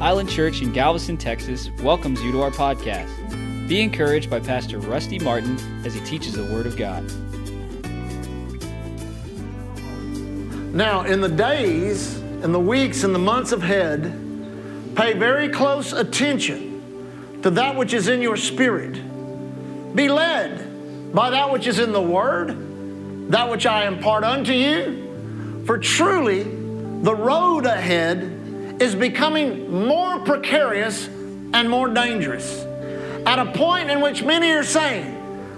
Island Church in Galveston, Texas welcomes you to our podcast. Be encouraged by Pastor Rusty Martin as he teaches the Word of God. Now, in the days, in the weeks, and the months ahead, pay very close attention to that which is in your spirit. Be led by that which is in the Word, that which I impart unto you. For truly, the road ahead is becoming more precarious and more dangerous. At a point in which many are saying,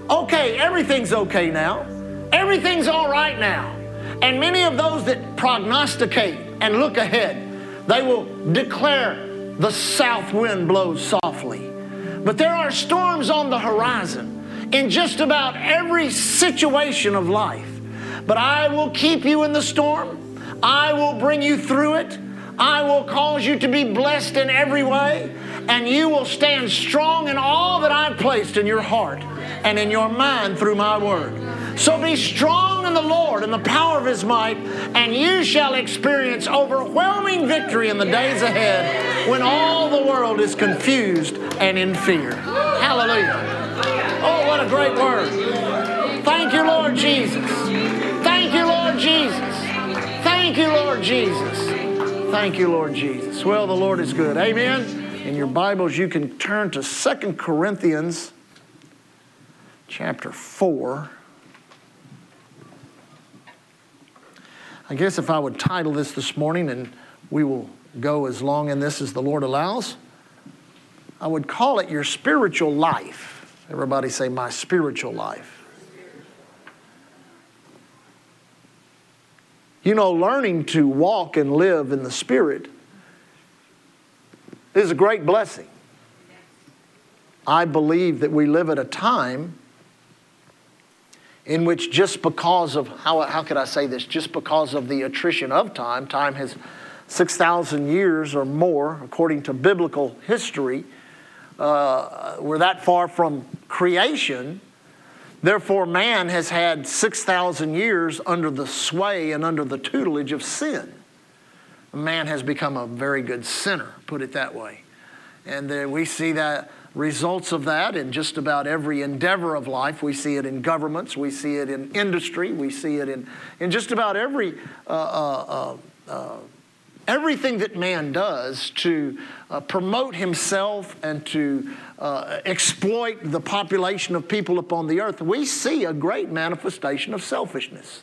okay, everything's okay now, everything's all right now. And many of those that prognosticate and look ahead, they will declare the south wind blows softly. But there are storms on the horizon in just about every situation of life. But I will keep you in the storm. I will bring you through it. I will cause you to be blessed in every way, and you will stand strong in all that I've placed in your heart and in your mind through my word. So be strong in the Lord and the power of his might, and you shall experience overwhelming victory in the days ahead when all the world is confused and in fear. Hallelujah. Oh, what a great word. Thank you, Lord Jesus. Thank you, Lord Jesus. Thank you, Lord Jesus. Thank you, Lord Jesus. Well, the Lord is good. Amen. In your Bibles, you can turn to Second Corinthians chapter 4. I guess if I would title this this morning, and we will go as long in this as the Lord allows, I would call it Your Spiritual Life. Everybody say, My Spiritual Life. You know, learning to walk and live in the Spirit is a great blessing. I believe that we live at a time in which just because of, how, how could I say this, just because of the attrition of time, time has 6,000 years or more, according to biblical history, uh, we're that far from creation. Therefore, man has had 6,000 years under the sway and under the tutelage of sin. Man has become a very good sinner, put it that way. And uh, we see that results of that in just about every endeavor of life. We see it in governments, we see it in industry, we see it in, in just about every uh, uh, uh, uh everything that man does to uh, promote himself and to uh, exploit the population of people upon the earth, we see a great manifestation of selfishness.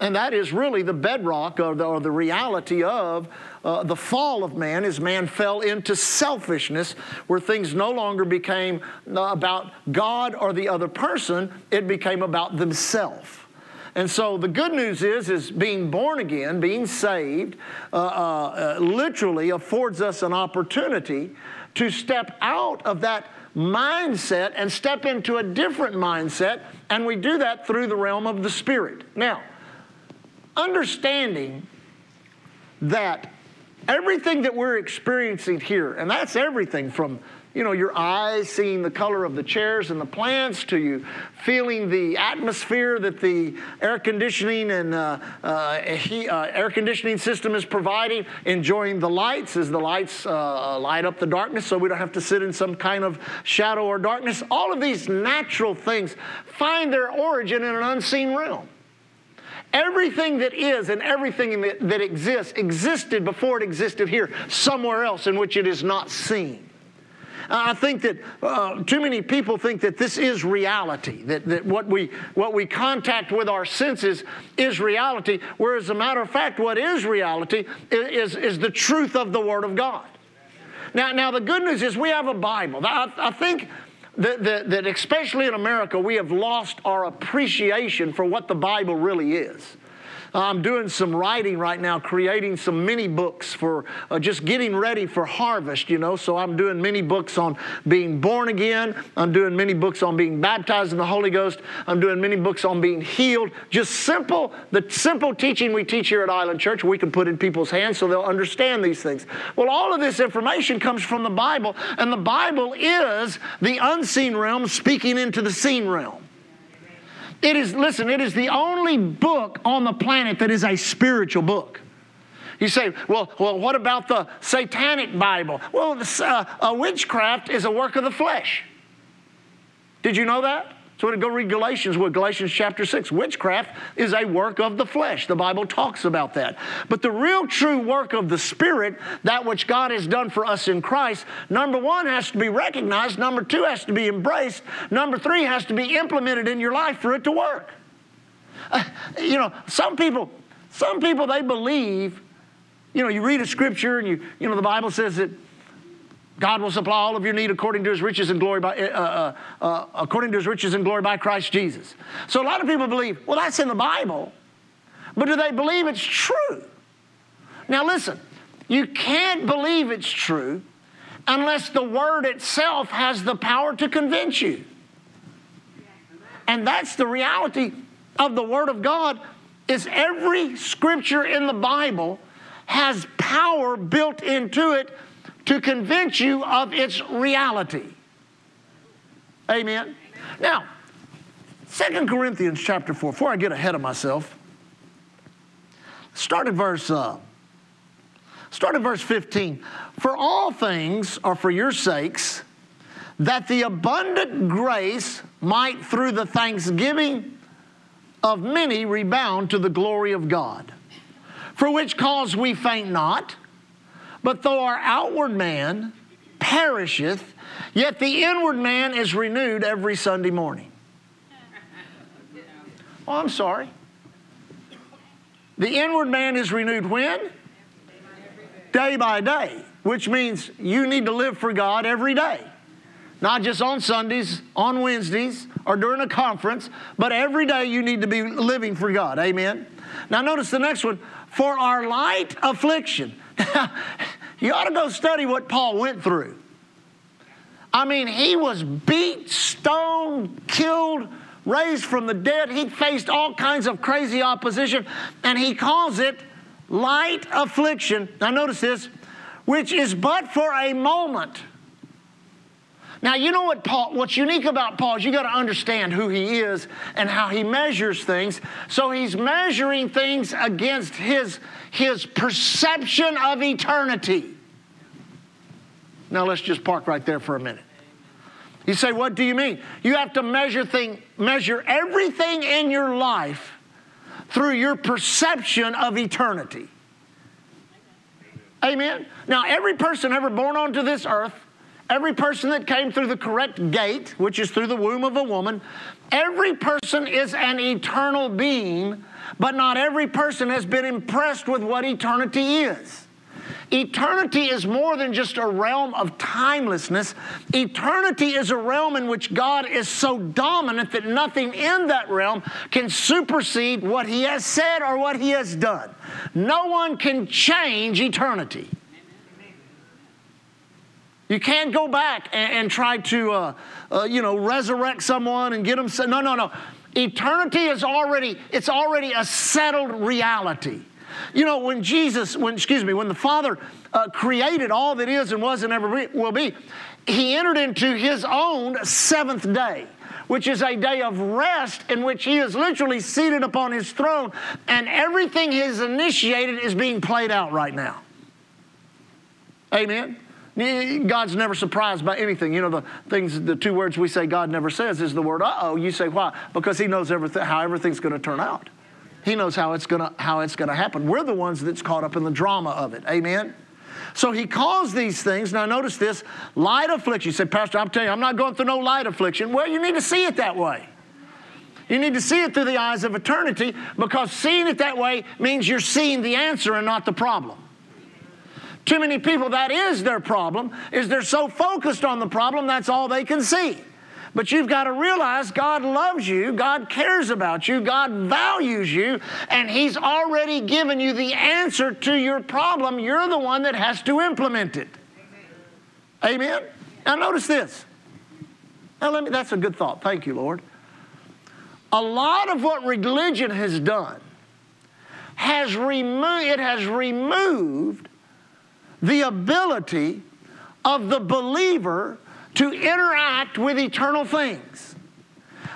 And that is really the bedrock or the, or the reality of uh, the fall of man as man fell into selfishness where things no longer became uh, about God or the other person, it became about themselves. And so the good news is, is being born again, being saved, uh, uh, uh, literally affords us an opportunity to step out of that mindset and step into a different mindset, and we do that through the realm of the Spirit. Now, understanding that everything that we're experiencing here, and that's everything from you know, your eyes seeing the color of the chairs and the plants, to you feeling the atmosphere that the air conditioning and uh, uh, he, uh, air conditioning system is providing, enjoying the lights as the lights uh, light up the darkness so we don't have to sit in some kind of shadow or darkness. All of these natural things find their origin in an unseen realm. Everything that is and everything that, that exists existed before it existed here, somewhere else in which it is not seen. I think that uh, too many people think that this is reality, that, that what, we, what we contact with our senses is reality, whereas, as a matter of fact, what is reality is, is the truth of the Word of God. Now, now, the good news is we have a Bible. I, I think that, that, that, especially in America, we have lost our appreciation for what the Bible really is. I'm doing some writing right now, creating some mini books for uh, just getting ready for harvest, you know. So I'm doing mini books on being born again. I'm doing mini books on being baptized in the Holy Ghost. I'm doing many books on being healed. Just simple, the simple teaching we teach here at Island Church, we can put in people's hands so they'll understand these things. Well, all of this information comes from the Bible, and the Bible is the unseen realm speaking into the seen realm. It is, listen, it is the only book on the planet that is a spiritual book. You say, well, well, what about the satanic Bible? Well, uh, witchcraft is a work of the flesh. Did you know that? So to go read Galatians, what Galatians chapter 6. Witchcraft is a work of the flesh. The Bible talks about that. But the real true work of the Spirit, that which God has done for us in Christ, number one has to be recognized, number two has to be embraced, number three has to be implemented in your life for it to work. Uh, you know, some people, some people they believe, you know, you read a scripture and you, you know, the Bible says that God will supply all of your need according to his riches and glory by, uh, uh, uh, according to his riches and glory by Christ Jesus. So a lot of people believe, well, that's in the Bible, but do they believe it's true? Now listen, you can't believe it's true unless the word itself has the power to convince you. And that's the reality of the word of God is every scripture in the Bible has power built into it to convince you of its reality. Amen. Now, Second Corinthians chapter 4, before I get ahead of myself, start at verse uh, start at verse 15. For all things are for your sakes, that the abundant grace might through the thanksgiving of many rebound to the glory of God. For which cause we faint not but though our outward man perisheth, yet the inward man is renewed every Sunday morning. Oh, I'm sorry. The inward man is renewed when? Day by day, which means you need to live for God every day. Not just on Sundays, on Wednesdays, or during a conference, but every day you need to be living for God. Amen. Now, notice the next one for our light affliction. you ought to go study what Paul went through. I mean, he was beat, stoned, killed, raised from the dead. He faced all kinds of crazy opposition, and he calls it light affliction. Now, notice this, which is but for a moment. Now, you know what Paul, what's unique about Paul is you got to understand who he is and how he measures things. So he's measuring things against his, his perception of eternity. Now, let's just park right there for a minute. You say, what do you mean? You have to measure thing, measure everything in your life through your perception of eternity. Amen. Now, every person ever born onto this earth Every person that came through the correct gate, which is through the womb of a woman, every person is an eternal being, but not every person has been impressed with what eternity is. Eternity is more than just a realm of timelessness. Eternity is a realm in which God is so dominant that nothing in that realm can supersede what He has said or what He has done. No one can change eternity. You can't go back and, and try to, uh, uh, you know, resurrect someone and get them. No, no, no. Eternity is already, it's already a settled reality. You know, when Jesus, when, excuse me, when the Father uh, created all that is and was and ever will be, he entered into his own seventh day which is a day of rest in which he is literally seated upon his throne and everything he has initiated is being played out right now. Amen. God's never surprised by anything. You know, the things, the two words we say God never says is the word uh oh. You say, why? Because He knows everything, how everything's going to turn out. He knows how it's going to how it's going to happen. We're the ones that's caught up in the drama of it. Amen. So he calls these things, now notice this, light affliction. You say, Pastor, I'm telling you, I'm not going through no light affliction. Well, you need to see it that way. You need to see it through the eyes of eternity because seeing it that way means you're seeing the answer and not the problem. Too many people, that is their problem, is they're so focused on the problem, that's all they can see. But you've got to realize God loves you, God cares about you, God values you, and He's already given you the answer to your problem. You're the one that has to implement it. Amen? Amen? Now, notice this. Now, let me, that's a good thought. Thank you, Lord. A lot of what religion has done has removed, it has removed the ability of the believer to interact with eternal things.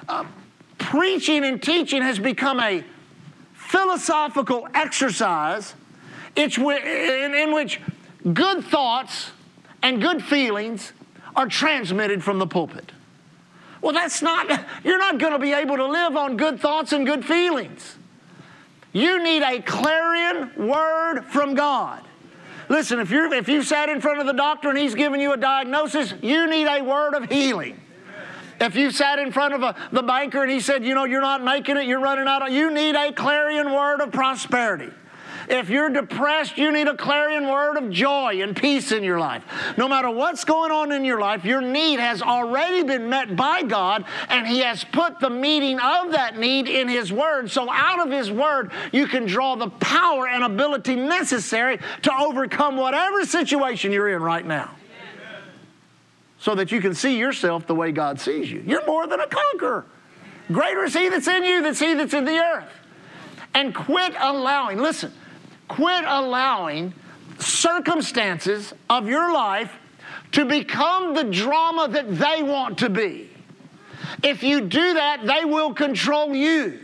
Uh, preaching and teaching has become a philosophical exercise in which good thoughts and good feelings are transmitted from the pulpit. Well, that's not, you're not going to be able to live on good thoughts and good feelings. You need a clarion word from God. Listen, if, you're, if you sat in front of the doctor and he's giving you a diagnosis, you need a word of healing. If you sat in front of a, the banker and he said, you know, you're not making it, you're running out, of, you need a clarion word of prosperity. If you're depressed, you need a clarion word of joy and peace in your life. No matter what's going on in your life, your need has already been met by God, and He has put the meeting of that need in His Word. So, out of His Word, you can draw the power and ability necessary to overcome whatever situation you're in right now. So that you can see yourself the way God sees you. You're more than a conqueror. Greater is He that's in you than He that's in the earth. And quit allowing, listen, Quit allowing circumstances of your life to become the drama that they want to be. If you do that, they will control you.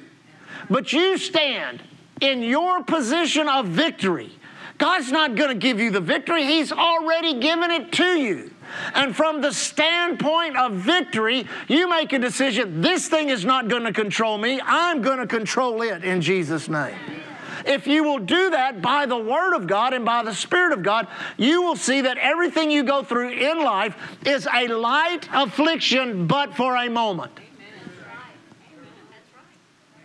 But you stand in your position of victory. God's not going to give you the victory, He's already given it to you. And from the standpoint of victory, you make a decision this thing is not going to control me, I'm going to control it in Jesus' name. If you will do that by the Word of God and by the Spirit of God, you will see that everything you go through in life is a light affliction, but for a moment.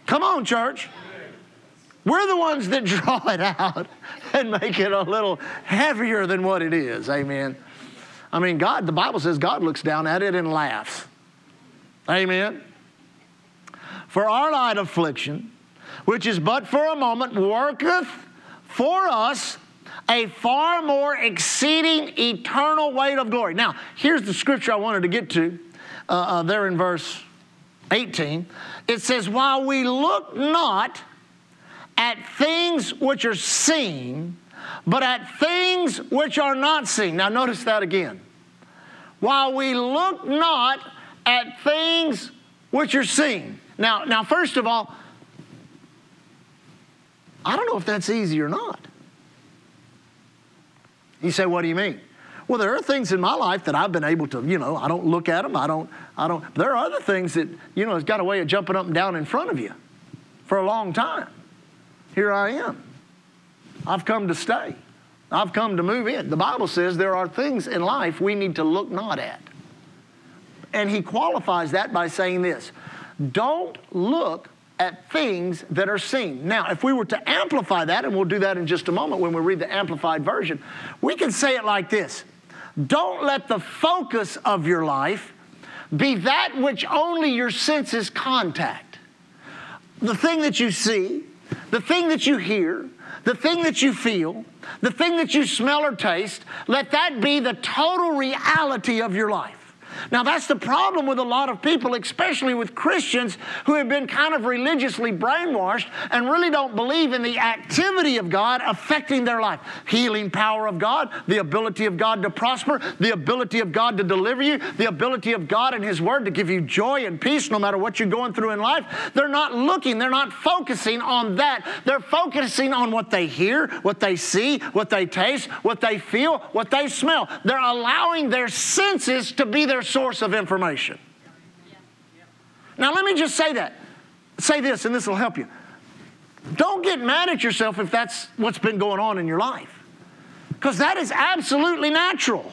Come on, church. We're the ones that draw it out and make it a little heavier than what it is. Amen. I mean, God, the Bible says God looks down at it and laughs. Amen. For our light affliction, which is but for a moment, worketh for us a far more exceeding eternal weight of glory. Now, here's the scripture I wanted to get to uh, uh, there in verse 18. It says, While we look not at things which are seen, but at things which are not seen. Now, notice that again. While we look not at things which are seen. Now, now first of all, I don't know if that's easy or not. You say, what do you mean? Well, there are things in my life that I've been able to, you know, I don't look at them. I don't, I don't. There are other things that, you know, has got a way of jumping up and down in front of you for a long time. Here I am. I've come to stay. I've come to move in. The Bible says there are things in life we need to look not at. And he qualifies that by saying this don't look at things that are seen. Now, if we were to amplify that, and we'll do that in just a moment when we read the amplified version, we can say it like this Don't let the focus of your life be that which only your senses contact. The thing that you see, the thing that you hear, the thing that you feel, the thing that you smell or taste, let that be the total reality of your life. Now, that's the problem with a lot of people, especially with Christians who have been kind of religiously brainwashed and really don't believe in the activity of God affecting their life. Healing power of God, the ability of God to prosper, the ability of God to deliver you, the ability of God and His Word to give you joy and peace no matter what you're going through in life. They're not looking, they're not focusing on that. They're focusing on what they hear, what they see, what they taste, what they feel, what they smell. They're allowing their senses to be their source of information. Now, let me just say that. Say this, and this will help you. Don't get mad at yourself if that's what's been going on in your life, because that is absolutely natural.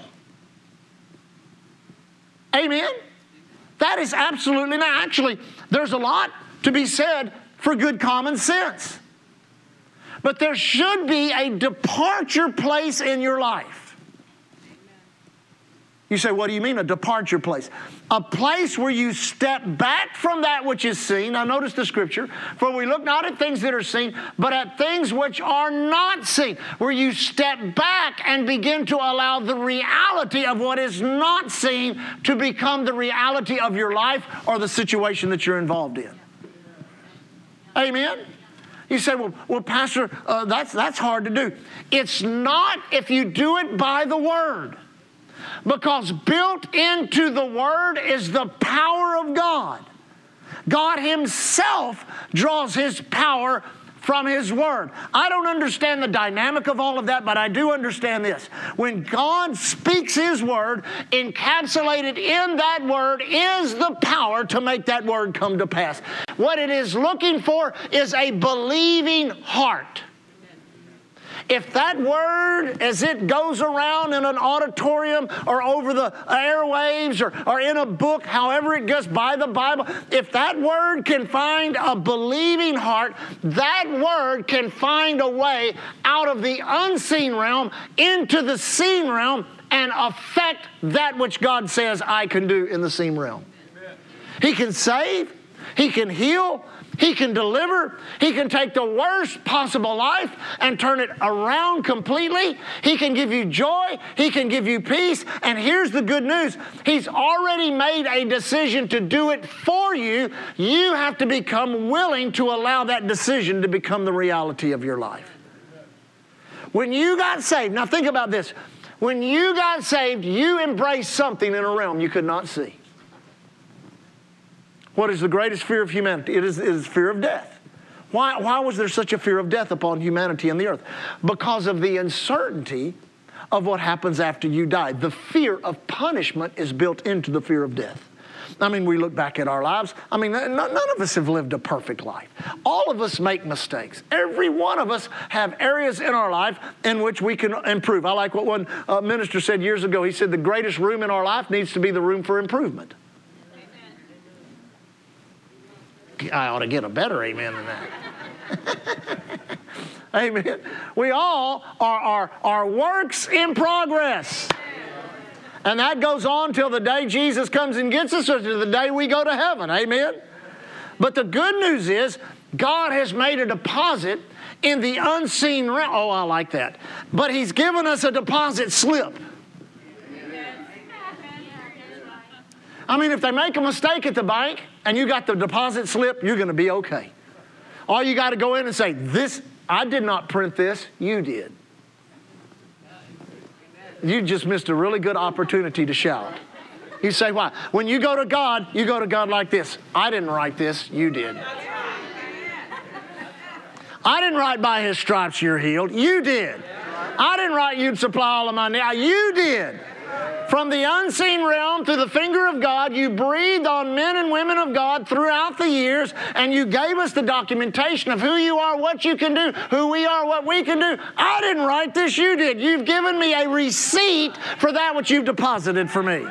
Amen? That is absolutely not. Actually, there's a lot to be said for good common sense. But there should be a departure place in your life. You say, what do you mean, a departure place? A place where you step back from that which is seen. Now, notice the scripture. For we look not at things that are seen, but at things which are not seen. Where you step back and begin to allow the reality of what is not seen to become the reality of your life or the situation that you're involved in. Amen? You say, well, well Pastor, uh, that's, that's hard to do. It's not if you do it by the Word. Because built into the Word is the power of God. God Himself draws His power from His Word. I don't understand the dynamic of all of that, but I do understand this. When God speaks His Word, encapsulated in that Word is the power to make that Word come to pass. What it is looking for is a believing heart. If that word, as it goes around in an auditorium or over the airwaves or, or in a book, however it goes by the Bible, if that word can find a believing heart, that word can find a way out of the unseen realm into the seen realm and affect that which God says I can do in the seen realm. He can save, He can heal, he can deliver. He can take the worst possible life and turn it around completely. He can give you joy. He can give you peace. And here's the good news He's already made a decision to do it for you. You have to become willing to allow that decision to become the reality of your life. When you got saved, now think about this. When you got saved, you embraced something in a realm you could not see. What is the greatest fear of humanity? It is, it is fear of death. Why, why was there such a fear of death upon humanity and the earth? Because of the uncertainty of what happens after you die. The fear of punishment is built into the fear of death. I mean, we look back at our lives. I mean, none of us have lived a perfect life. All of us make mistakes. Every one of us have areas in our life in which we can improve. I like what one uh, minister said years ago. He said, The greatest room in our life needs to be the room for improvement. I ought to get a better amen than that. amen. We all are, are, are works in progress. And that goes on till the day Jesus comes and gets us or to the day we go to heaven. Amen. But the good news is God has made a deposit in the unseen realm. Oh, I like that. But He's given us a deposit slip. I mean, if they make a mistake at the bank and you got the deposit slip, you're going to be okay. All you got to go in and say, This, I did not print this, you did. You just missed a really good opportunity to shout. You say, Why? When you go to God, you go to God like this I didn't write this, you did. I didn't write by his stripes you're healed, you did. I didn't write you'd supply all of my needs, you did. From the unseen realm through the finger of God, you breathed on men and women of God throughout the years, and you gave us the documentation of who you are, what you can do, who we are, what we can do. I didn't write this, you did. You've given me a receipt for that which you've deposited for me.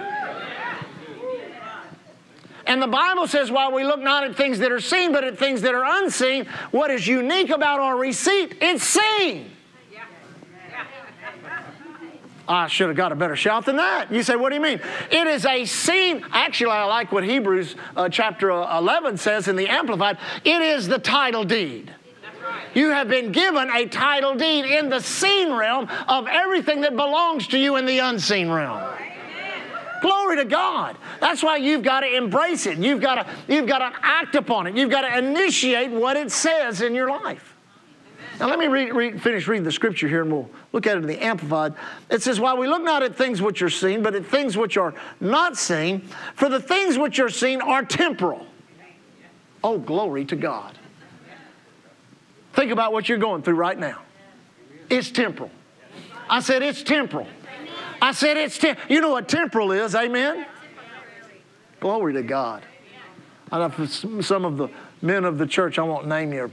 And the Bible says, while we look not at things that are seen, but at things that are unseen, what is unique about our receipt? It's seen. I should have got a better shout than that. You say, what do you mean? It is a scene. Actually, I like what Hebrews uh, chapter 11 says in the Amplified. It is the title deed. You have been given a title deed in the seen realm of everything that belongs to you in the unseen realm. Glory to God. That's why you've got to embrace it. You've got to, you've got to act upon it. You've got to initiate what it says in your life. Now, let me read, read, finish reading the scripture here and we'll look at it in the Amplified. It says, While we look not at things which are seen, but at things which are not seen, for the things which are seen are temporal. Oh, glory to God. Think about what you're going through right now. It's temporal. I said, It's temporal. I said, It's temporal. You know what temporal is, amen? Glory to God. I know some of the men of the church, I won't name you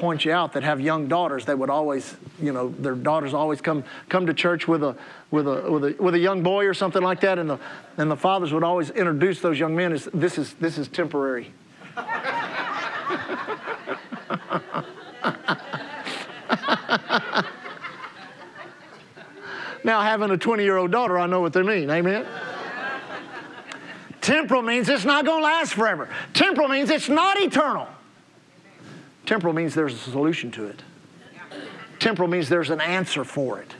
point you out that have young daughters, they would always, you know, their daughters always come come to church with a with a with a with a young boy or something like that, and the and the fathers would always introduce those young men as this is this is temporary. now, having a 20 year old daughter, I know what they mean. Amen. Temporal means it's not going to last forever. Temporal means it's not eternal. Temporal means there's a solution to it. Temporal means there's an answer for it.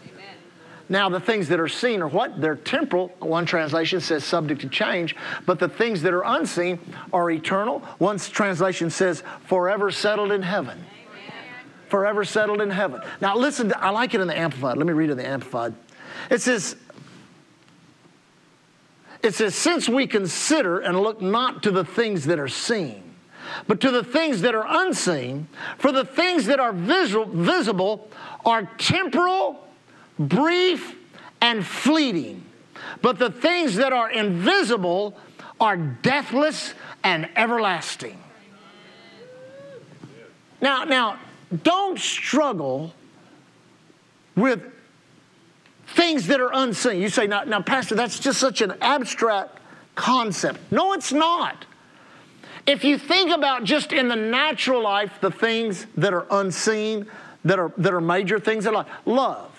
Now, the things that are seen are what? They're temporal. One translation says subject to change, but the things that are unseen are eternal. One translation says forever settled in heaven. Forever settled in heaven. Now, listen, to, I like it in the Amplified. Let me read it in the Amplified. It says, it says, since we consider and look not to the things that are seen, but to the things that are unseen. For the things that are visual, visible are temporal, brief, and fleeting. But the things that are invisible are deathless and everlasting. Now, now, don't struggle with things that are unseen. You say, now, now, Pastor, that's just such an abstract concept. No, it's not. If you think about just in the natural life the things that are unseen, that are, that are major things in life, love.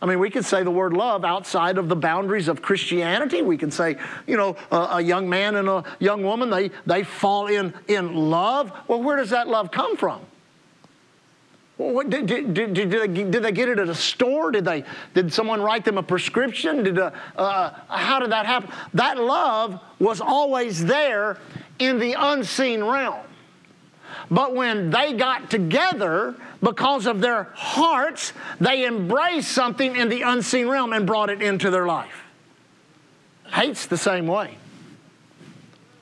I mean, we could say the word love outside of the boundaries of Christianity. We can say, you know, a, young man and a young woman, they, they fall in, in love. Well, where does that love come from? What, did, did, did, did, they, did they get it at a store? Did, they, did someone write them a prescription? Did, uh, uh, how did that happen? That love was always there in the unseen realm. But when they got together, because of their hearts, they embraced something in the unseen realm and brought it into their life. Hate's the same way,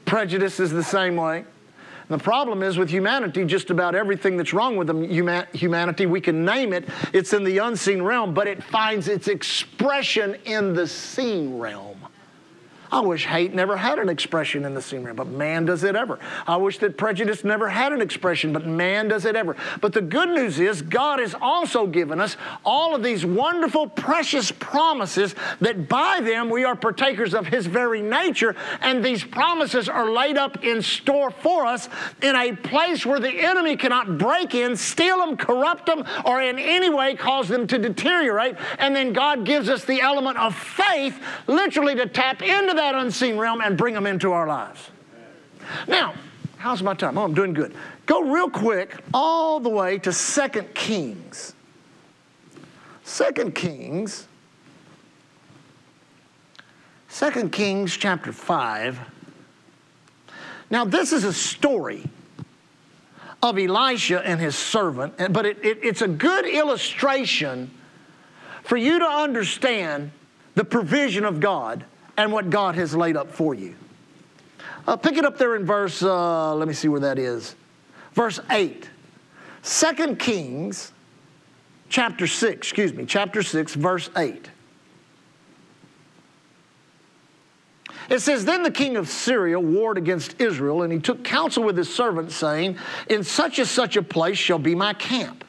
prejudice is the same way. The problem is with humanity, just about everything that's wrong with humanity, we can name it. It's in the unseen realm, but it finds its expression in the seen realm. I wish hate never had an expression in the realm, but man does it ever. I wish that prejudice never had an expression, but man does it ever. But the good news is God has also given us all of these wonderful, precious promises that by them we are partakers of His very nature, and these promises are laid up in store for us in a place where the enemy cannot break in, steal them, corrupt them, or in any way cause them to deteriorate. And then God gives us the element of faith, literally to tap into that unseen realm and bring them into our lives. Now, how's my time? Oh, I'm doing good. Go real quick all the way to Second Kings. Second Kings. Second Kings chapter 5. Now, this is a story of Elisha and his servant, but it, it, it's a good illustration for you to understand the provision of God and what God has laid up for you. Uh, pick it up there in verse, uh, let me see where that is. Verse 8. 2 Kings, chapter 6, excuse me, chapter 6, verse 8. It says, Then the king of Syria warred against Israel, and he took counsel with his servants, saying, In such and such a place shall be my camp.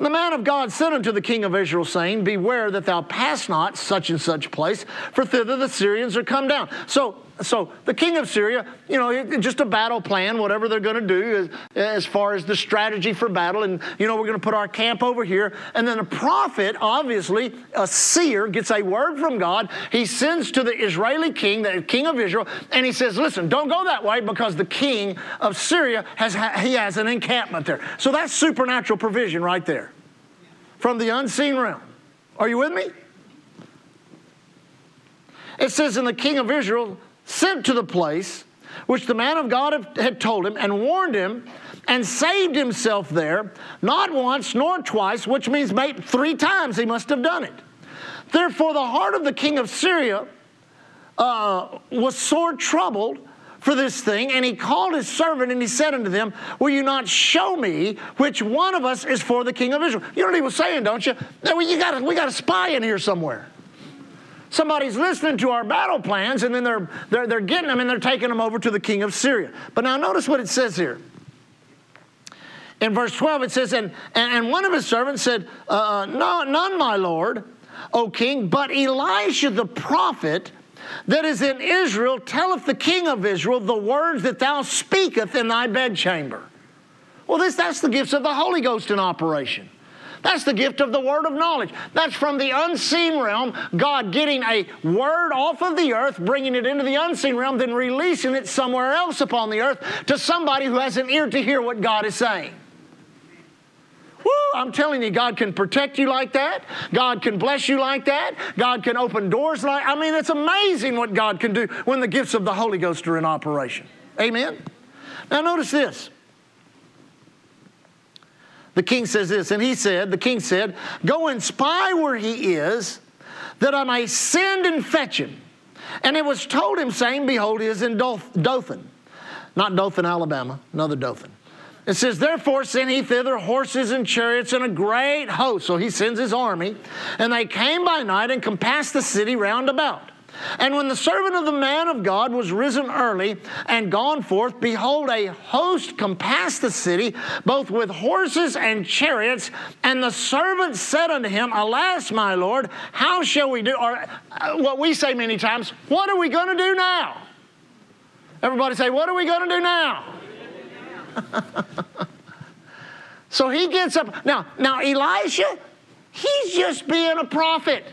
And the man of God said unto the king of Israel, saying, Beware that thou pass not such and such place, for thither the Syrians are come down. So, so the king of Syria, you know, just a battle plan, whatever they're going to do as, as far as the strategy for battle. And, you know, we're going to put our camp over here. And then a prophet, obviously, a seer, gets a word from God. He sends to the Israeli king, the king of Israel, and he says, listen, don't go that way because the king of Syria has, he has an encampment there. So that's supernatural provision right there from the unseen realm. Are you with me? It says, And the king of Israel sent to the place which the man of God had told him and warned him and saved himself there, not once nor twice, which means maybe three times he must have done it. Therefore, the heart of the king of Syria uh, was sore troubled for this thing. And he called his servant and he said unto them, Will you not show me which one of us is for the king of Israel? You know what he was saying, don't you? You got we got a spy in here somewhere. Somebody's listening to our battle plans and then they're, they're, they're getting them and they're taking them over to the king of Syria. But now notice what it says here. In verse 12, it says, And, and one of his servants said, uh, uh, No, none, my lord, O king, but Elisha the prophet that is in Israel telleth the king of Israel the words that thou speakest in thy bedchamber. Well, this, that's the gifts of the Holy Ghost in operation. That's the gift of the word of knowledge. That's from the unseen realm, God getting a word off of the earth, bringing it into the unseen realm, then releasing it somewhere else upon the earth to somebody who has an ear to hear what God is saying. Woo, I'm telling you, God can protect you like that. God can bless you like that. God can open doors like I mean, it's amazing what God can do when the gifts of the Holy Ghost are in operation. Amen. Now notice this. The king says this, and he said, the king said, Go and spy where he is, that I may send and fetch him. And it was told him, saying, Behold, he is in Dothan. not Dothan, Alabama, another Dothan. It says, Therefore sent he thither horses and chariots and a great host. So he sends his army. And they came by night and compassed the city round about. And when the servant of the man of God was risen early and gone forth, behold, a host compassed the city, both with horses and chariots. And the servant said unto him, Alas, my Lord, how shall we do? Or uh, what we say many times, what are we going to do now? Everybody say, what are we going to do now? so he gets up. Now, now Elisha, he's just being a prophet.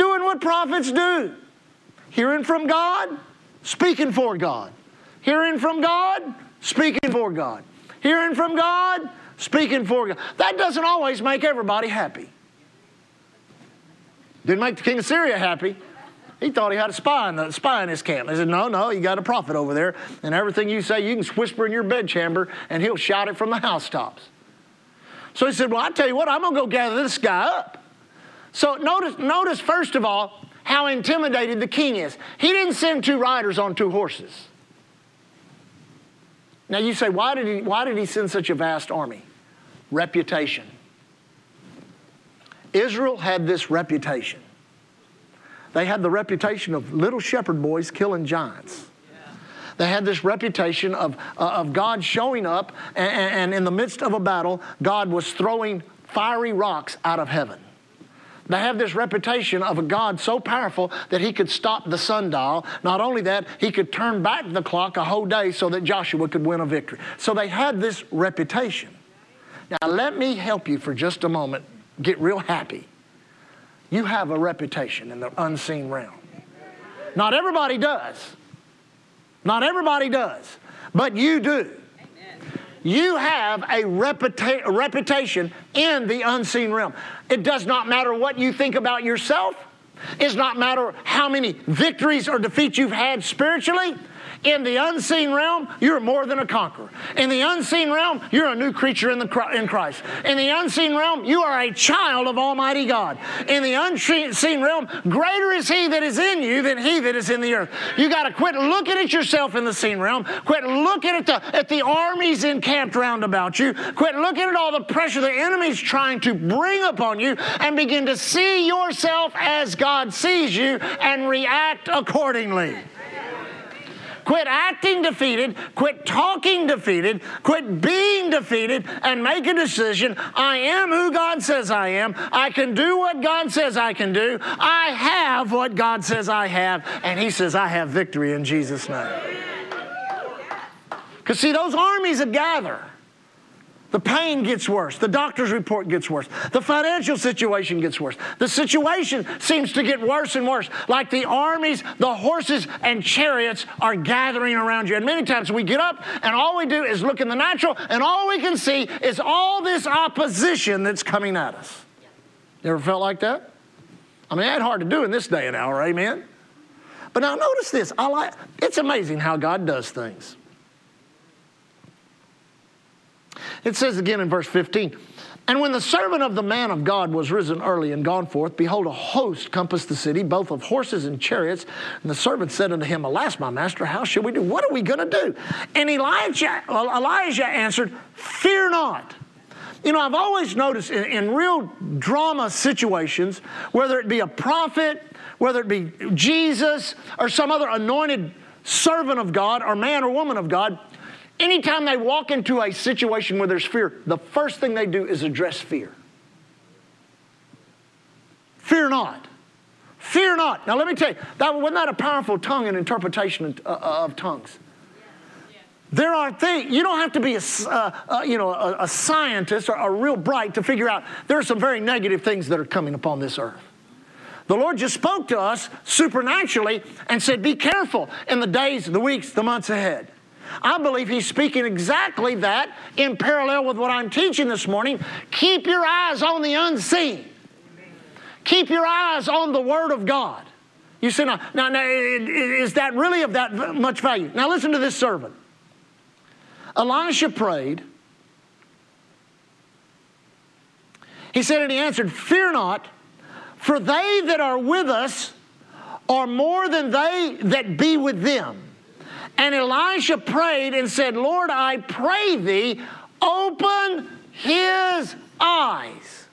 Doing what prophets do. Hearing from God, speaking for God. Hearing from God, speaking for God. Hearing from God, speaking for God. That doesn't always make everybody happy. Didn't make the king of Syria happy. He thought he had a spy in, the, spy in his camp. They said, No, no, you got a prophet over there, and everything you say, you can whisper in your bedchamber, and he'll shout it from the housetops. So he said, Well, I tell you what, I'm going to go gather this guy up. So notice, notice, first of all, how intimidated the king is. He didn't send two riders on two horses. Now you say, why did he, why did he send such a vast army? Reputation. Israel had this reputation. They had the reputation of little shepherd boys killing giants. They had this reputation of, uh, of God showing up, and, and in the midst of a battle, God was throwing fiery rocks out of heaven. They have this reputation of a God so powerful that he could stop the sundial. Not only that, he could turn back the clock a whole day so that Joshua could win a victory. So they had this reputation. Now, let me help you for just a moment get real happy you have a reputation in the unseen realm. Not everybody does. Not everybody does. But you do. You have a, reputa- reputation in the unseen realm. It does not matter what you think about yourself. It does not matter how many victories or defeats you've had spiritually. In the unseen realm, you're more than a conqueror. In the unseen realm, you're a new creature in, the, in Christ. In the unseen realm, you are a child of Almighty God. In the unseen realm, greater is He that is in you than He that is in the earth. You got to quit looking at yourself in the seen realm. Quit looking at the, at the armies encamped round about you. Quit looking at all the pressure the enemy's trying to bring upon you and begin to see yourself as God sees you and react accordingly. Quit acting defeated, quit talking defeated, quit being defeated, and make a decision. I am who God says I am. I can do what God says I can do. I have what God says I have. And He says, I have victory in Jesus' name. Because, see, those armies that gather, the pain gets worse. The doctor's report gets worse. The financial situation gets worse. The situation seems to get worse and worse. Like the armies, the horses, and chariots are gathering around you. And many times we get up and all we do is look in the natural, and all we can see is all this opposition that's coming at us. You ever felt like that? I mean, that's hard to do in this day and hour, amen? But now notice this. I like, it's amazing how God does things. It says again in verse 15, and when the servant of the man of God was risen early and gone forth, behold, a host compassed the city, both of horses and chariots. And the servant said unto him, Alas, my master, how shall we do? What are we going to do? And Elijah, Elijah answered, Fear not. You know, I've always noticed in, in real drama situations, whether it be a prophet, whether it be Jesus, or some other anointed servant of God, or man or woman of God, Anytime they walk into a situation where there's fear, the first thing they do is address fear. Fear not. Fear not. Now, let me tell you, that, wasn't that a powerful tongue and interpretation of, uh, uh, of tongues? There are things, you don't have to be a, uh, uh, you know, a, a scientist or a real bright to figure out there are some very negative things that are coming upon this earth. The Lord just spoke to us supernaturally and said, Be careful in the days, the weeks, the months ahead. I believe he's speaking exactly that in parallel with what I'm teaching this morning. Keep your eyes on the unseen. Keep your eyes on the Word of God. You say, now, now, now, is that really of that much value? Now, listen to this servant. Elisha prayed. He said, and he answered, Fear not, for they that are with us are more than they that be with them. And Elijah prayed and said, Lord, I pray thee, open his eyes.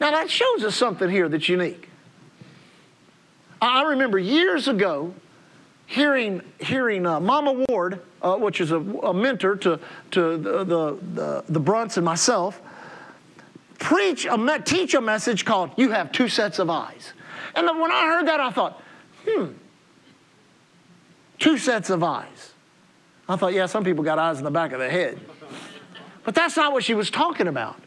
Now that shows us something here that's unique. I remember years ago hearing, hearing uh, Mama Ward, uh, which is a, a, mentor to, to the, the, the, the Brunts and myself, preach a, teach a message called You Have Two Sets of Eyes. And when I heard that, I thought, hmm, two sets of eyes. I thought, yeah, some people got eyes in the back of the head. But that's not what she was talking about.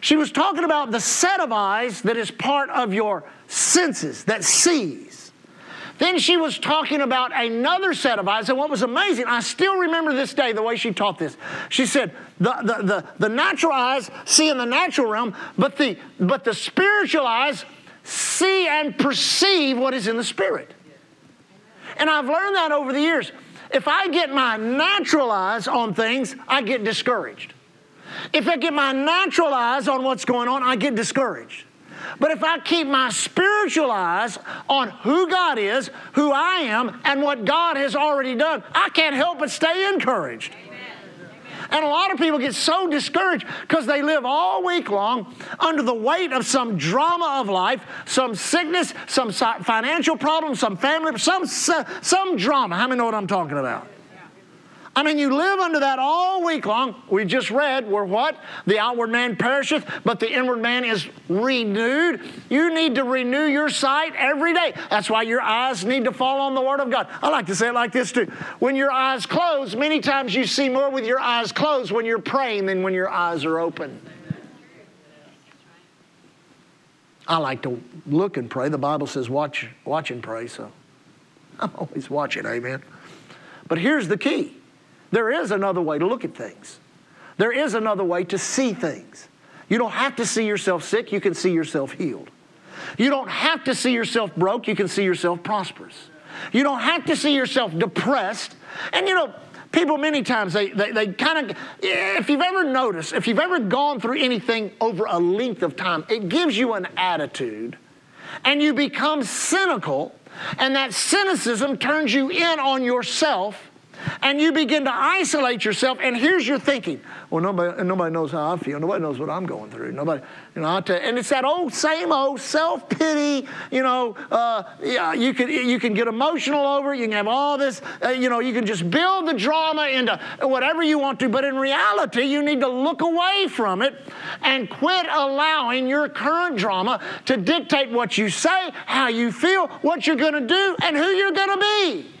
She was talking about the set of eyes that is part of your senses, that sees. Then she was talking about another set of eyes, and what was amazing, I still remember this day the way she taught this. She said, the, the, the, the natural eyes see in the natural realm, but the, but the spiritual eyes see and perceive what is in the spirit. And I've learned that over the years. If I get my natural eyes on things, I get discouraged. If I get my natural eyes on what's going on, I get discouraged. But if I keep my spiritual eyes on who God is, who I am, and what God has already done, I can't help but stay encouraged. And a lot of people get so discouraged because they live all week long under the weight of some drama of life, some sickness, some financial problem, some family, some, some drama. How many know what I'm talking about? I mean, you live under that all week long. We just read where what? The outward man perisheth, but the inward man is renewed. You need to renew your sight every day. That's why your eyes need to fall on the Word of God. I like to say it like this too. When your eyes close, many times you see more with your eyes closed when you're praying than when your eyes are open. I like to look and pray. The Bible says watch, watch and pray, so I'm always watching, amen. But here's the key there is another way to look at things. There is another way to see things. You don't have to see yourself sick, you can see yourself healed. You don't have to see yourself broke, you can see yourself prosperous. You don't have to see yourself depressed. And you know, people many times they, they, they kind of if you've ever noticed if you've ever gone through anything over a length of time it gives you an attitude and you become cynical and that cynicism turns you in on yourself and you begin to isolate yourself, and here's your thinking. Well, nobody, nobody knows how I feel. Nobody knows what I'm going through. Nobody, you know, tell, and it's that old same old self pity. You know, uh, yeah, you can you can get emotional over it. You can have all this. Uh, you know, you can just build the drama into whatever you want to. But in reality, you need to look away from it and quit allowing your current drama to dictate what you say, how you feel, what you're going to do, and who you're going to be.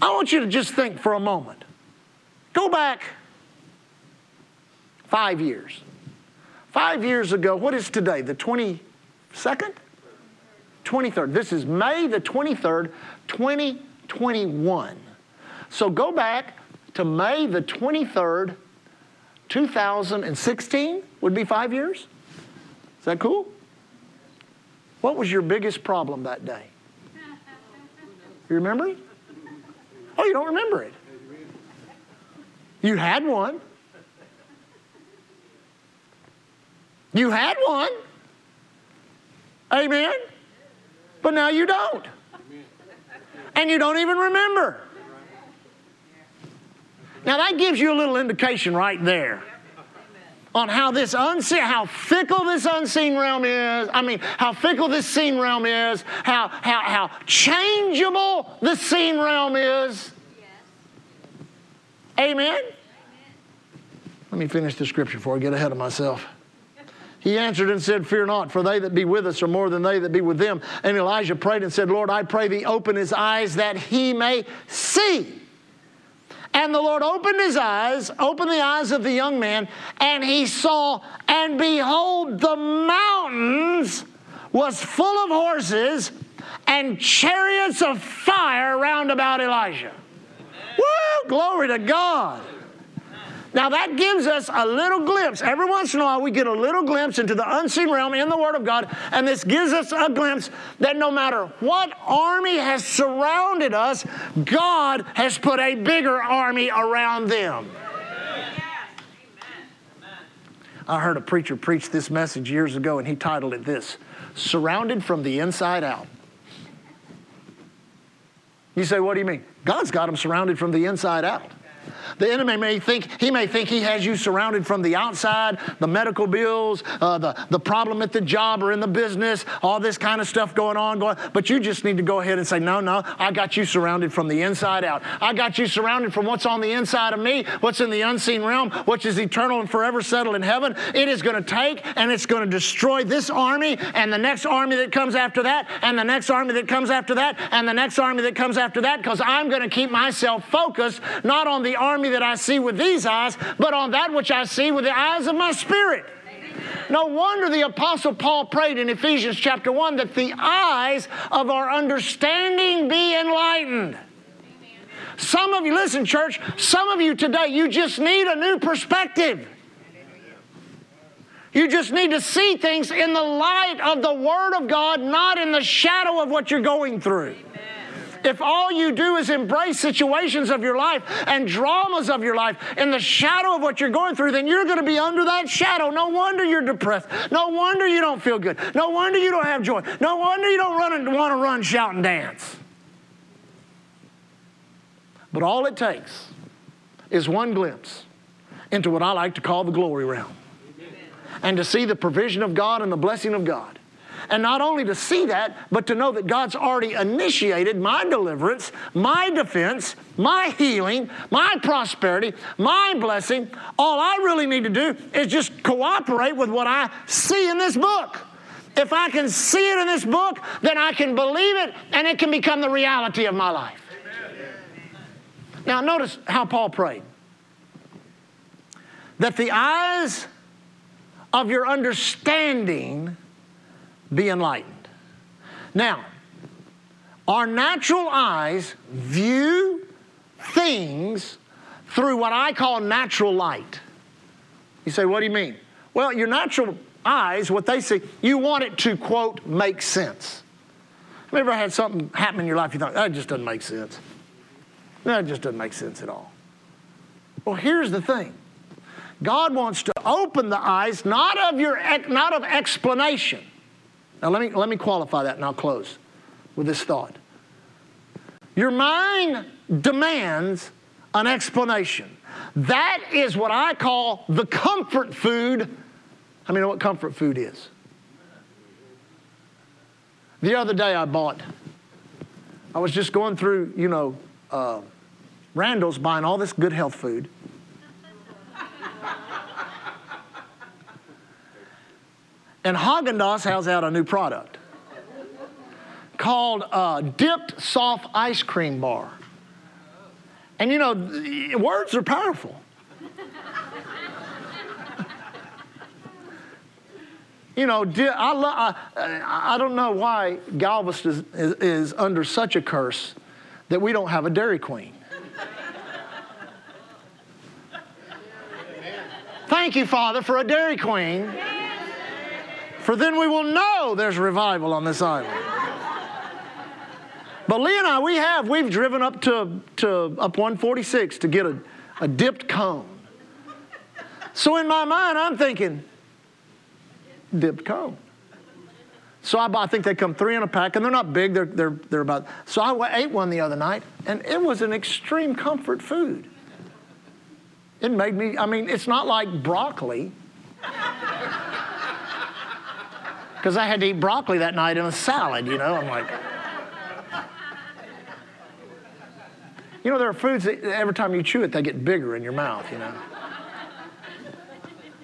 I want you to just think for a moment. Go back five years. Five years ago, what is today? The 22nd? 23rd. This is May the 23rd, 2021. So go back to May the 23rd, 2016 would be five years. Is that cool? What was your biggest problem that day? You remember? Oh, you don't remember it. You had one. You had one. Amen. But now you don't. And you don't even remember. Now that gives you a little indication right there on how this unseen, how fickle this unseen realm is. I mean, how fickle this seen realm is, how, how, how changeable the seen realm is. Yes. Amen? Amen? Let me finish the scripture before I get ahead of myself. He answered and said, Fear not, for they that be with us are more than they that be with them. And Elijah prayed and said, Lord, I pray thee, open his eyes that he may see. And the Lord opened his eyes, opened the eyes of the young man, and he saw, and behold, the mountains was full of horses and chariots of fire round about Elijah. Woo! Glory to God. Now, that gives us a little glimpse. Every once in a while, we get a little glimpse into the unseen realm in the Word of God, and this gives us a glimpse that no matter what army has surrounded us, God has put a bigger army around them. I heard a preacher preach this message years ago, and he titled it this Surrounded from the Inside Out. You say, what do you mean? God's got them surrounded from the inside out. The enemy may think, he may think he has you surrounded from the outside, the medical bills, uh, the, the problem at the job or in the business, all this kind of stuff going on, going, but you just need to go ahead and say, no, no, I got you surrounded from the inside out. I got you surrounded from what's on the inside of me, what's in the unseen realm, which is eternal and forever settled in heaven. It is going to take and it's going to destroy this army and the next army that comes after that and the next army that comes after that and the next army that comes after that because I'm going to keep myself focused not on the army that I see with these eyes, but on that which I see with the eyes of my spirit. No wonder the Apostle Paul prayed in Ephesians chapter 1 that the eyes of our understanding be enlightened. Some of you, listen, church, some of you today, you just need a new perspective. You just need to see things in the light of the Word of God, not in the shadow of what you're going through. If all you do is embrace situations of your life and dramas of your life in the shadow of what you're going through, then you're going to be under that shadow. No wonder you're depressed. No wonder you don't feel good. No wonder you don't have joy. No wonder you don't run and want to run, shout, and dance. But all it takes is one glimpse into what I like to call the glory realm. And to see the provision of God and the blessing of God and not only to see that, but to know that God's already initiated my deliverance, my defense, my healing, my prosperity, my blessing. All I really need to do is just cooperate with what I see in this book. If I can see it in this book, then I can believe it and it can become the reality of my life. Now, notice how Paul prayed that the eyes of your understanding be enlightened. Now, our natural eyes view things through what I call natural light. You say, what do you mean? Well, your natural eyes, what they see, you want it to, quote, make sense. Have you ever had something happen in your life you thought, that just doesn't make sense? That just doesn't make sense at all. Well, here's the thing God wants to open the eyes not of, your, not of explanation, now, let me, let me qualify that and I'll close with this thought. Your mind demands an explanation. That is what I call the comfort food. I mean, what comfort food is. The other day I bought, I was just going through, you know, uh, Randall's buying all this good health food. And Haagen Dazs has out a new product called uh, Dipped Soft Ice Cream Bar. And you know, words are powerful. you know, I, lo- I, I don't know why Galveston is, is, is under such a curse that we don't have a Dairy Queen. Thank you, Father, for a Dairy Queen for then we will know there's revival on this island. But Lee and I, we have, we've driven up to, to up 146 to get a, a dipped cone. So in my mind, I'm thinking, dipped cone. So I, I, think they come three in a pack, and they're not big. They're, they're, they're about. So I ate one the other night, and it was an extreme comfort food. It made me. I mean, it's not like broccoli because I had to eat broccoli that night in a salad, you know. I'm like, you know, there are foods that every time you chew it, they get bigger in your mouth, you know.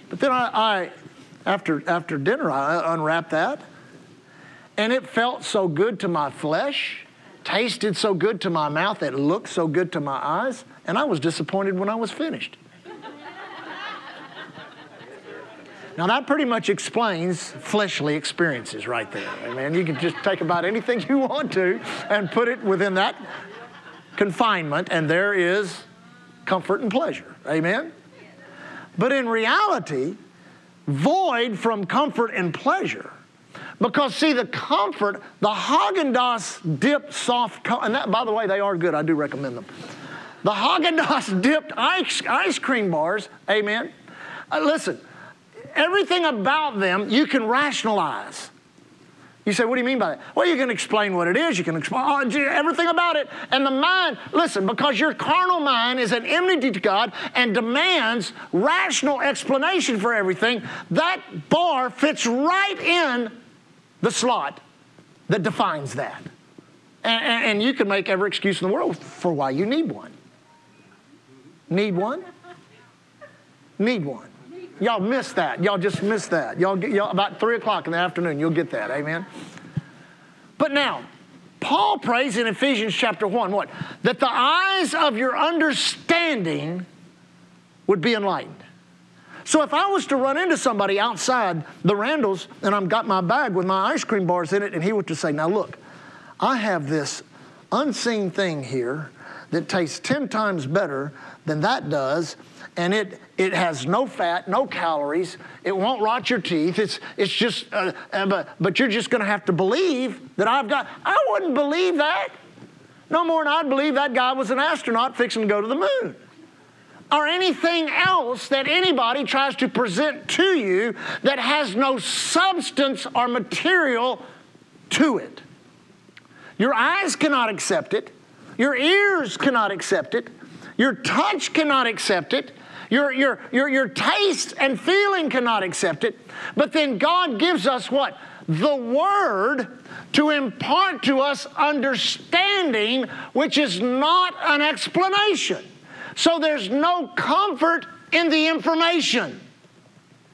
But then I, I after, after dinner, I unwrapped that, and it felt so good to my flesh, tasted so good to my mouth, it looked so good to my eyes, and I was disappointed when I was finished. Now, that pretty much explains fleshly experiences right there. Amen. You can just take about anything you want to and put it within that confinement, and there is comfort and pleasure. Amen. But in reality, void from comfort and pleasure. Because see, the comfort, the Haagen Dazs dipped soft, and that, by the way, they are good. I do recommend them. The Haagen Dazs dipped ice, ice cream bars, amen. Uh, listen, everything about them you can rationalize. You say, what do you mean by that? Well, you can explain what it is. You can explain oh, everything about it. And the mind, listen, because your carnal mind is an enmity to God and demands rational explanation for everything, that bar fits right in the slot that defines that. And, and, and you can make every excuse in the world for why you need one. Need one? Need one. Y'all miss that. Y'all just miss that. Y'all, get, y'all about three o'clock in the afternoon, you'll get that. Amen. But now, Paul prays in Ephesians chapter 1 what? That the eyes of your understanding would be enlightened. So if I was to run into somebody outside the Randalls and I've got my bag with my ice cream bars in it, and he were to say, Now look, I have this unseen thing here that tastes 10 times better than that does, and it, it has no fat, no calories. It won't rot your teeth. It's, it's just, uh, uh, but, but you're just going to have to believe that I've got. I wouldn't believe that. No more than I'd believe that guy was an astronaut fixing to go to the moon. Or anything else that anybody tries to present to you that has no substance or material to it. Your eyes cannot accept it. Your ears cannot accept it. Your touch cannot accept it. Your, your, your, your taste and feeling cannot accept it. But then God gives us what? The Word to impart to us understanding, which is not an explanation. So there's no comfort in the information.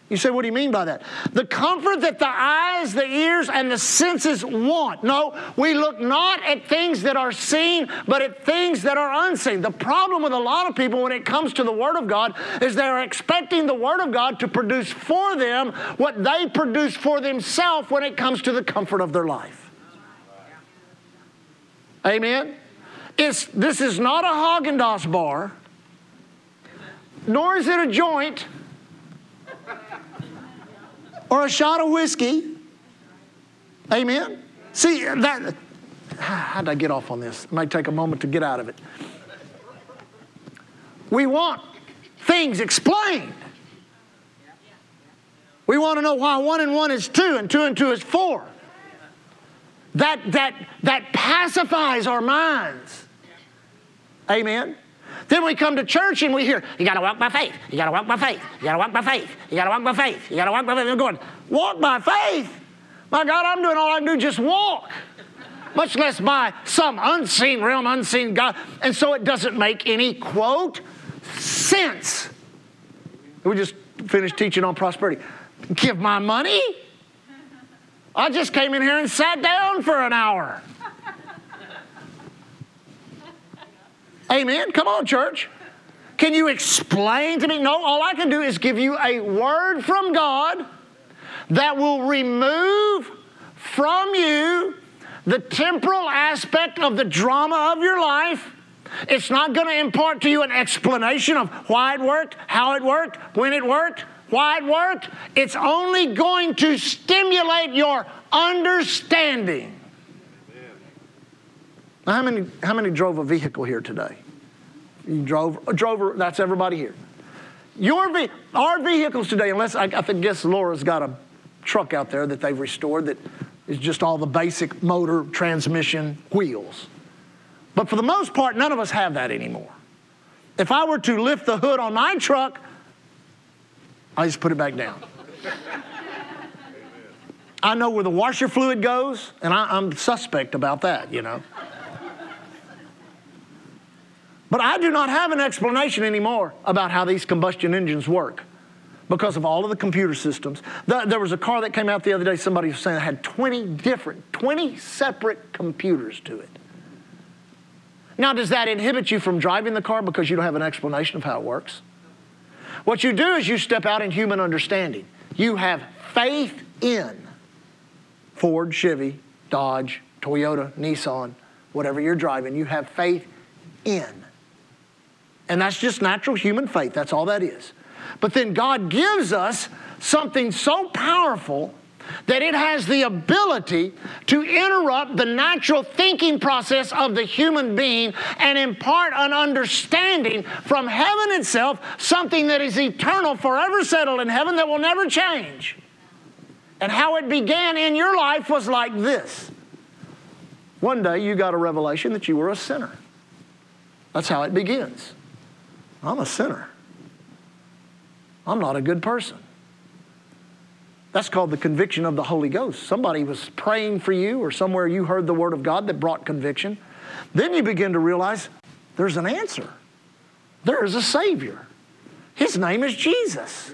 You say, what do you mean by that? The comfort that the eyes, the ears, and the senses want. No, we look not at things that are seen, but at things that are unseen. The problem with a lot of people when it comes to the Word of God is they're expecting the Word of God to produce for them what they produce for themselves when it comes to the comfort of their life. Amen? It's, this is not a Haagen Dazs bar, nor is it a joint or a shot of whiskey. Amen. See that. How did I get off on this? It might take a moment to get out of it. We want things explained. We want to know why one and one is two and two and two is four. That, that, that pacifies our minds. Amen. Then we come to church and we hear, you got to walk by faith. You got to walk by faith. You got to walk by faith. You got to walk by faith. You got to walk by faith. They're going, walk by faith? My God, I'm doing all I can do, just walk. Much less by some unseen realm, unseen God. And so it doesn't make any, quote, sense. We just finished teaching on prosperity. Give my money? I just came in here and sat down for an hour. Amen. Come on, church. Can you explain to me? No, all I can do is give you a word from God that will remove from you the temporal aspect of the drama of your life. It's not going to impart to you an explanation of why it worked, how it worked, when it worked, why it worked. It's only going to stimulate your understanding. Now, how many, how many drove a vehicle here today? You drove, drove, that's everybody here. Your our vehicles today, unless I, I guess Laura's got a truck out there that they've restored that is just all the basic motor, transmission, wheels. But for the most part, none of us have that anymore. If I were to lift the hood on my truck, I just put it back down. I know where the washer fluid goes, and I, am suspect about that, you know. But I do not have an explanation anymore about how these combustion engines work because of all of the computer systems. there was a car that came out the other day, somebody was saying it had 20 different, 20 separate computers to it. Now, does that inhibit you from driving the car because you don't have an explanation of how it works? What you do is you step out in human understanding. You have faith in Ford, Chevy, Dodge, Toyota, Nissan, whatever you're driving, you have faith in. And that's just natural human faith. That's all that is. But then God gives us something so powerful that it has the ability to interrupt the natural thinking process of the human being and impart an understanding from heaven itself, something that is eternal, forever settled in heaven that will never change. And how it began in your life was like this. One day you got a revelation that you were a sinner. That's how it begins. I'm a sinner. I'm not a good person. That's called the conviction of the Holy Ghost. Somebody was praying for you, or somewhere you heard the Word of God that brought conviction. Then you begin to realize there's an answer. There is a Savior. His name is Jesus.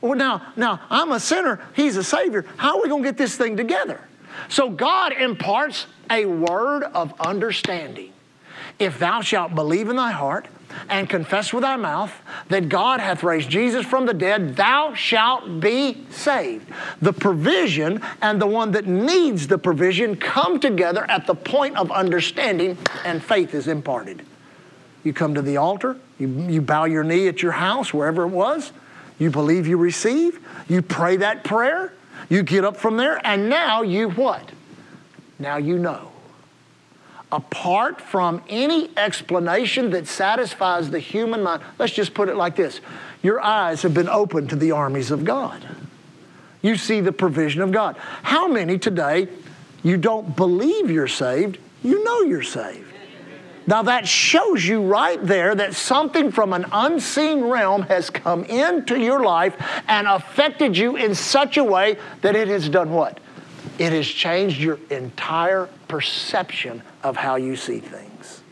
Well, now, now I'm a sinner. He's a Savior. How are we going to get this thing together? So God imparts a word of understanding. If thou shalt believe in thy heart and confess with thy mouth that God hath raised Jesus from the dead, thou shalt be saved. The provision and the one that needs the provision come together at the point of understanding, and faith is imparted. You come to the altar, you, you bow your knee at your house, wherever it was, you believe you receive, you pray that prayer, you get up from there, and now you what? Now you know apart from any explanation that satisfies the human mind. Let's just put it like this Your eyes have been opened to the armies of God. You see the provision of God. How many today you don't believe you're saved, you know you're saved? Now that shows you right there that something from an unseen realm has come into your life and affected you in such a way that it has done what? It has changed your entire perception of how you see things.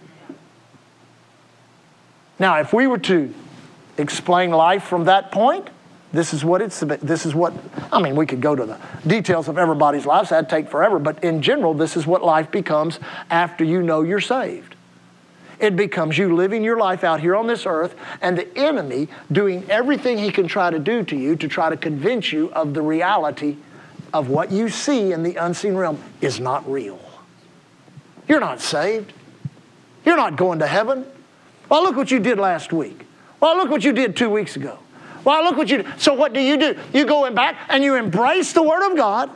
Now, if we were to explain life from that point, this is what it's this is what I mean we could go to the details of everybody's lives. That'd take forever. But in general this is what life becomes after you know you're saved. It becomes you living your life out here on this earth and the enemy doing everything he can try to do to you to try to convince you of the reality of what you see in the unseen realm is not real you're not saved. You're not going to heaven. Well, look what you did last week. Well, look what you did two weeks ago. Well, look what you did. So, what do you do? You go back and you embrace the Word of God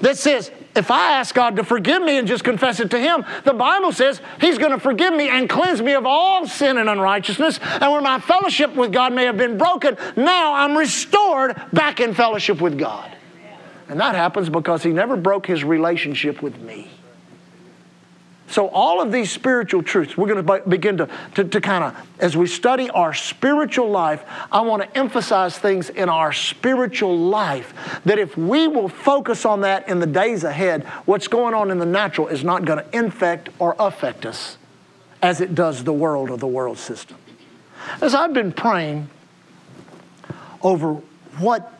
that says, if I ask God to forgive me and just confess it to Him, the Bible says He's going to forgive me and cleanse me of all sin and unrighteousness. And where my fellowship with God may have been broken, now I'm restored back in fellowship with God. And that happens because He never broke His relationship with me. So, all of these spiritual truths, we're going to begin to, to, to kind of, as we study our spiritual life, I want to emphasize things in our spiritual life that if we will focus on that in the days ahead, what's going on in the natural is not going to infect or affect us as it does the world or the world system. As I've been praying over what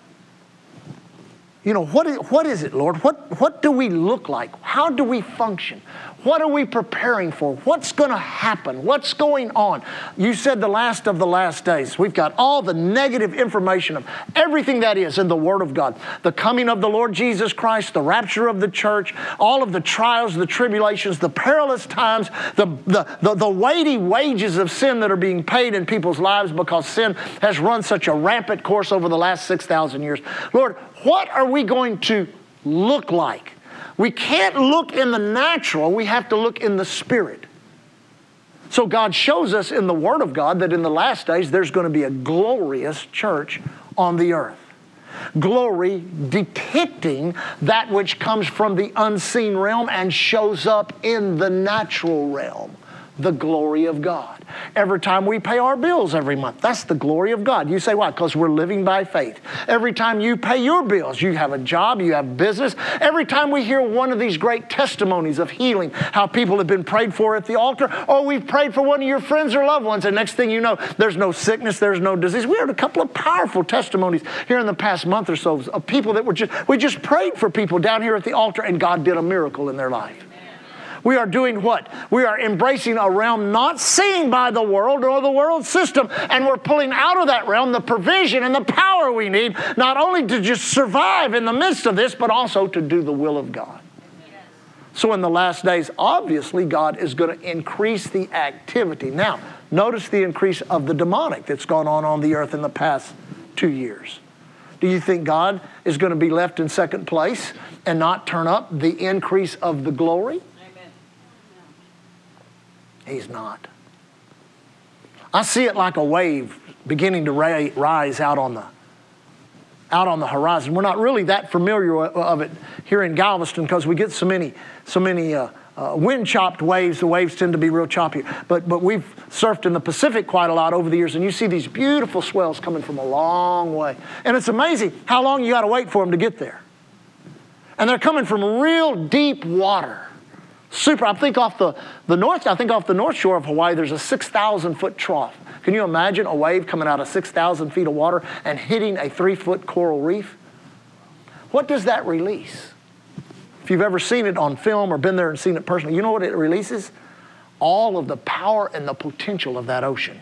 you know, what is, what is it, Lord? What, what do we look like? How do we function? What are we preparing for? What's going to happen? What's going on? You said the last of the last days. We've got all the negative information of everything that is in the Word of God the coming of the Lord Jesus Christ, the rapture of the church, all of the trials, the tribulations, the perilous times, the, the, the, the weighty wages of sin that are being paid in people's lives because sin has run such a rampant course over the last 6,000 years. Lord, what are we going to look like? We can't look in the natural, we have to look in the spirit. So God shows us in the Word of God that in the last days there's going to be a glorious church on the earth. Glory depicting that which comes from the unseen realm and shows up in the natural realm the glory of God. Every time we pay our bills every month, that's the glory of God. You say why? Because we're living by faith. Every time you pay your bills, you have a job, you have business. Every time we hear one of these great testimonies of healing, how people have been prayed for at the altar, or we've prayed for one of your friends or loved ones, and next thing you know, there's no sickness, there's no disease. We heard a couple of powerful testimonies here in the past month or so of people that were just, we just prayed for people down here at the altar, and God did a miracle in their life. We are doing what? We are embracing a realm not seen by the world or the world system. And we're pulling out of that realm the provision and the power we need, not only to just survive in the midst of this, but also to do the will of God. So, in the last days, obviously, God is going to increase the activity. Now, notice the increase of the demonic that's gone on on the earth in the past two years. Do you think God is going to be left in second place and not turn up the increase of the glory? He's not. I see it like a wave beginning to rise out on the out on the horizon. We're not really that familiar of it here in Galveston because we get so many so many uh, uh, wind chopped waves. The waves tend to be real choppy. But, but we've surfed in the Pacific quite a lot over the years, and you see these beautiful swells coming from a long way. And it's amazing how long you got to wait for them to get there. And they're coming from real deep water. Super. I think off the, the north, I think off the north shore of Hawaii, there's a 6,000 foot trough. Can you imagine a wave coming out of 6,000 feet of water and hitting a three foot coral reef? What does that release? If you've ever seen it on film or been there and seen it personally, you know what it releases? All of the power and the potential of that ocean.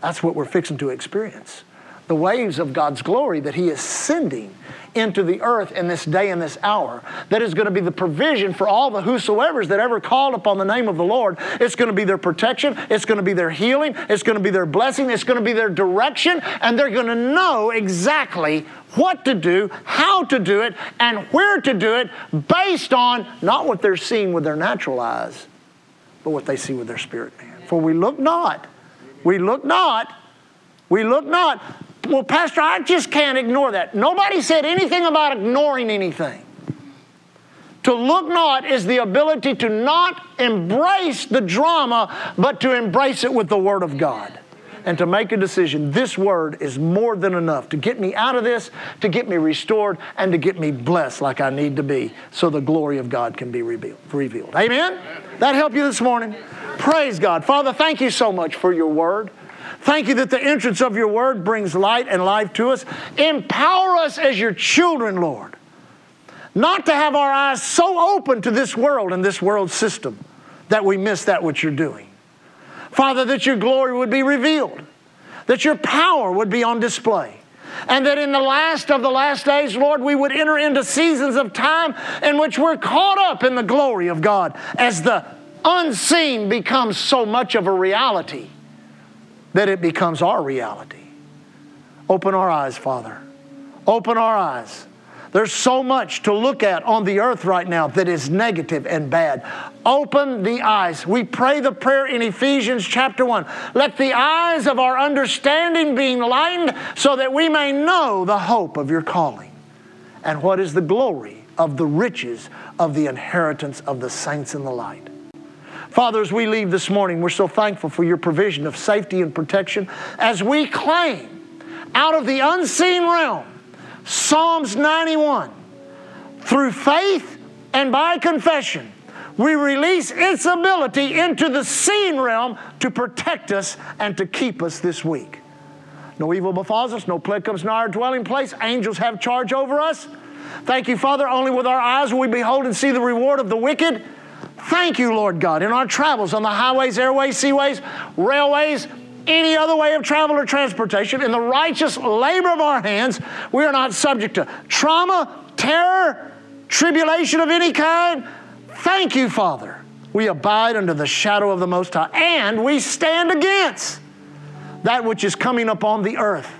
That's what we're fixing to experience. The waves of God's glory that He is sending into the earth in this day and this hour. That is going to be the provision for all the whosoever's that ever called upon the name of the Lord. It's going to be their protection, it's going to be their healing, it's going to be their blessing, it's going to be their direction, and they're going to know exactly what to do, how to do it, and where to do it based on not what they're seeing with their natural eyes, but what they see with their spirit man. For we look not, we look not, we look not well, Pastor, I just can't ignore that. Nobody said anything about ignoring anything. To look not is the ability to not embrace the drama, but to embrace it with the Word of God. And to make a decision. This Word is more than enough to get me out of this, to get me restored, and to get me blessed like I need to be so the glory of God can be revealed. Amen? That help you this morning? Praise God. Father, thank you so much for your Word. Thank you that the entrance of your word brings light and life to us. Empower us as your children, Lord, not to have our eyes so open to this world and this world system that we miss that which you're doing. Father, that your glory would be revealed, that your power would be on display. And that in the last of the last days, Lord, we would enter into seasons of time in which we're caught up in the glory of God as the unseen becomes so much of a reality that it becomes our reality. Open our eyes, Father. Open our eyes. There's so much to look at on the earth right now that is negative and bad. Open the eyes. We pray the prayer in Ephesians chapter 1. Let the eyes of our understanding be enlightened so that we may know the hope of your calling and what is the glory of the riches of the inheritance of the saints in the light. Father, as we leave this morning, we're so thankful for your provision of safety and protection as we claim out of the unseen realm Psalms 91 through faith and by confession. We release its ability into the seen realm to protect us and to keep us this week. No evil befalls us, no plague comes nigh our dwelling place. Angels have charge over us. Thank you, Father. Only with our eyes will we behold and see the reward of the wicked. Thank you, Lord God, in our travels on the highways, airways, seaways, railways, any other way of travel or transportation, in the righteous labor of our hands, we are not subject to trauma, terror, tribulation of any kind. Thank you, Father. We abide under the shadow of the Most High, and we stand against that which is coming upon the earth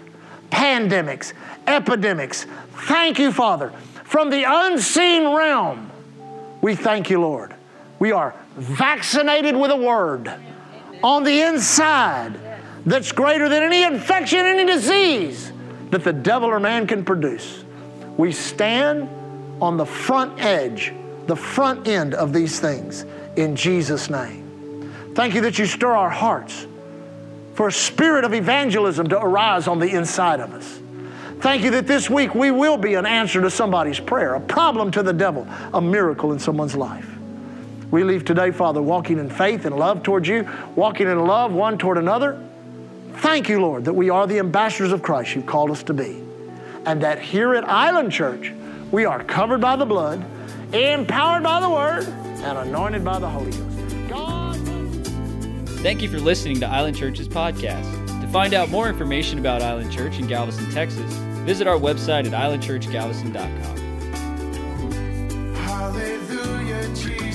pandemics, epidemics. Thank you, Father. From the unseen realm, we thank you, Lord. We are vaccinated with a word on the inside that's greater than any infection, any disease that the devil or man can produce. We stand on the front edge, the front end of these things in Jesus' name. Thank you that you stir our hearts for a spirit of evangelism to arise on the inside of us. Thank you that this week we will be an answer to somebody's prayer, a problem to the devil, a miracle in someone's life. We leave today, Father, walking in faith and love towards you, walking in love one toward another. Thank you, Lord, that we are the ambassadors of Christ you've called us to be. And that here at Island Church, we are covered by the blood, empowered by the Word, and anointed by the Holy Ghost. God. Thank you for listening to Island Church's podcast. To find out more information about Island Church in Galveston, Texas, visit our website at islandchurchgalveston.com. Hallelujah, Jesus.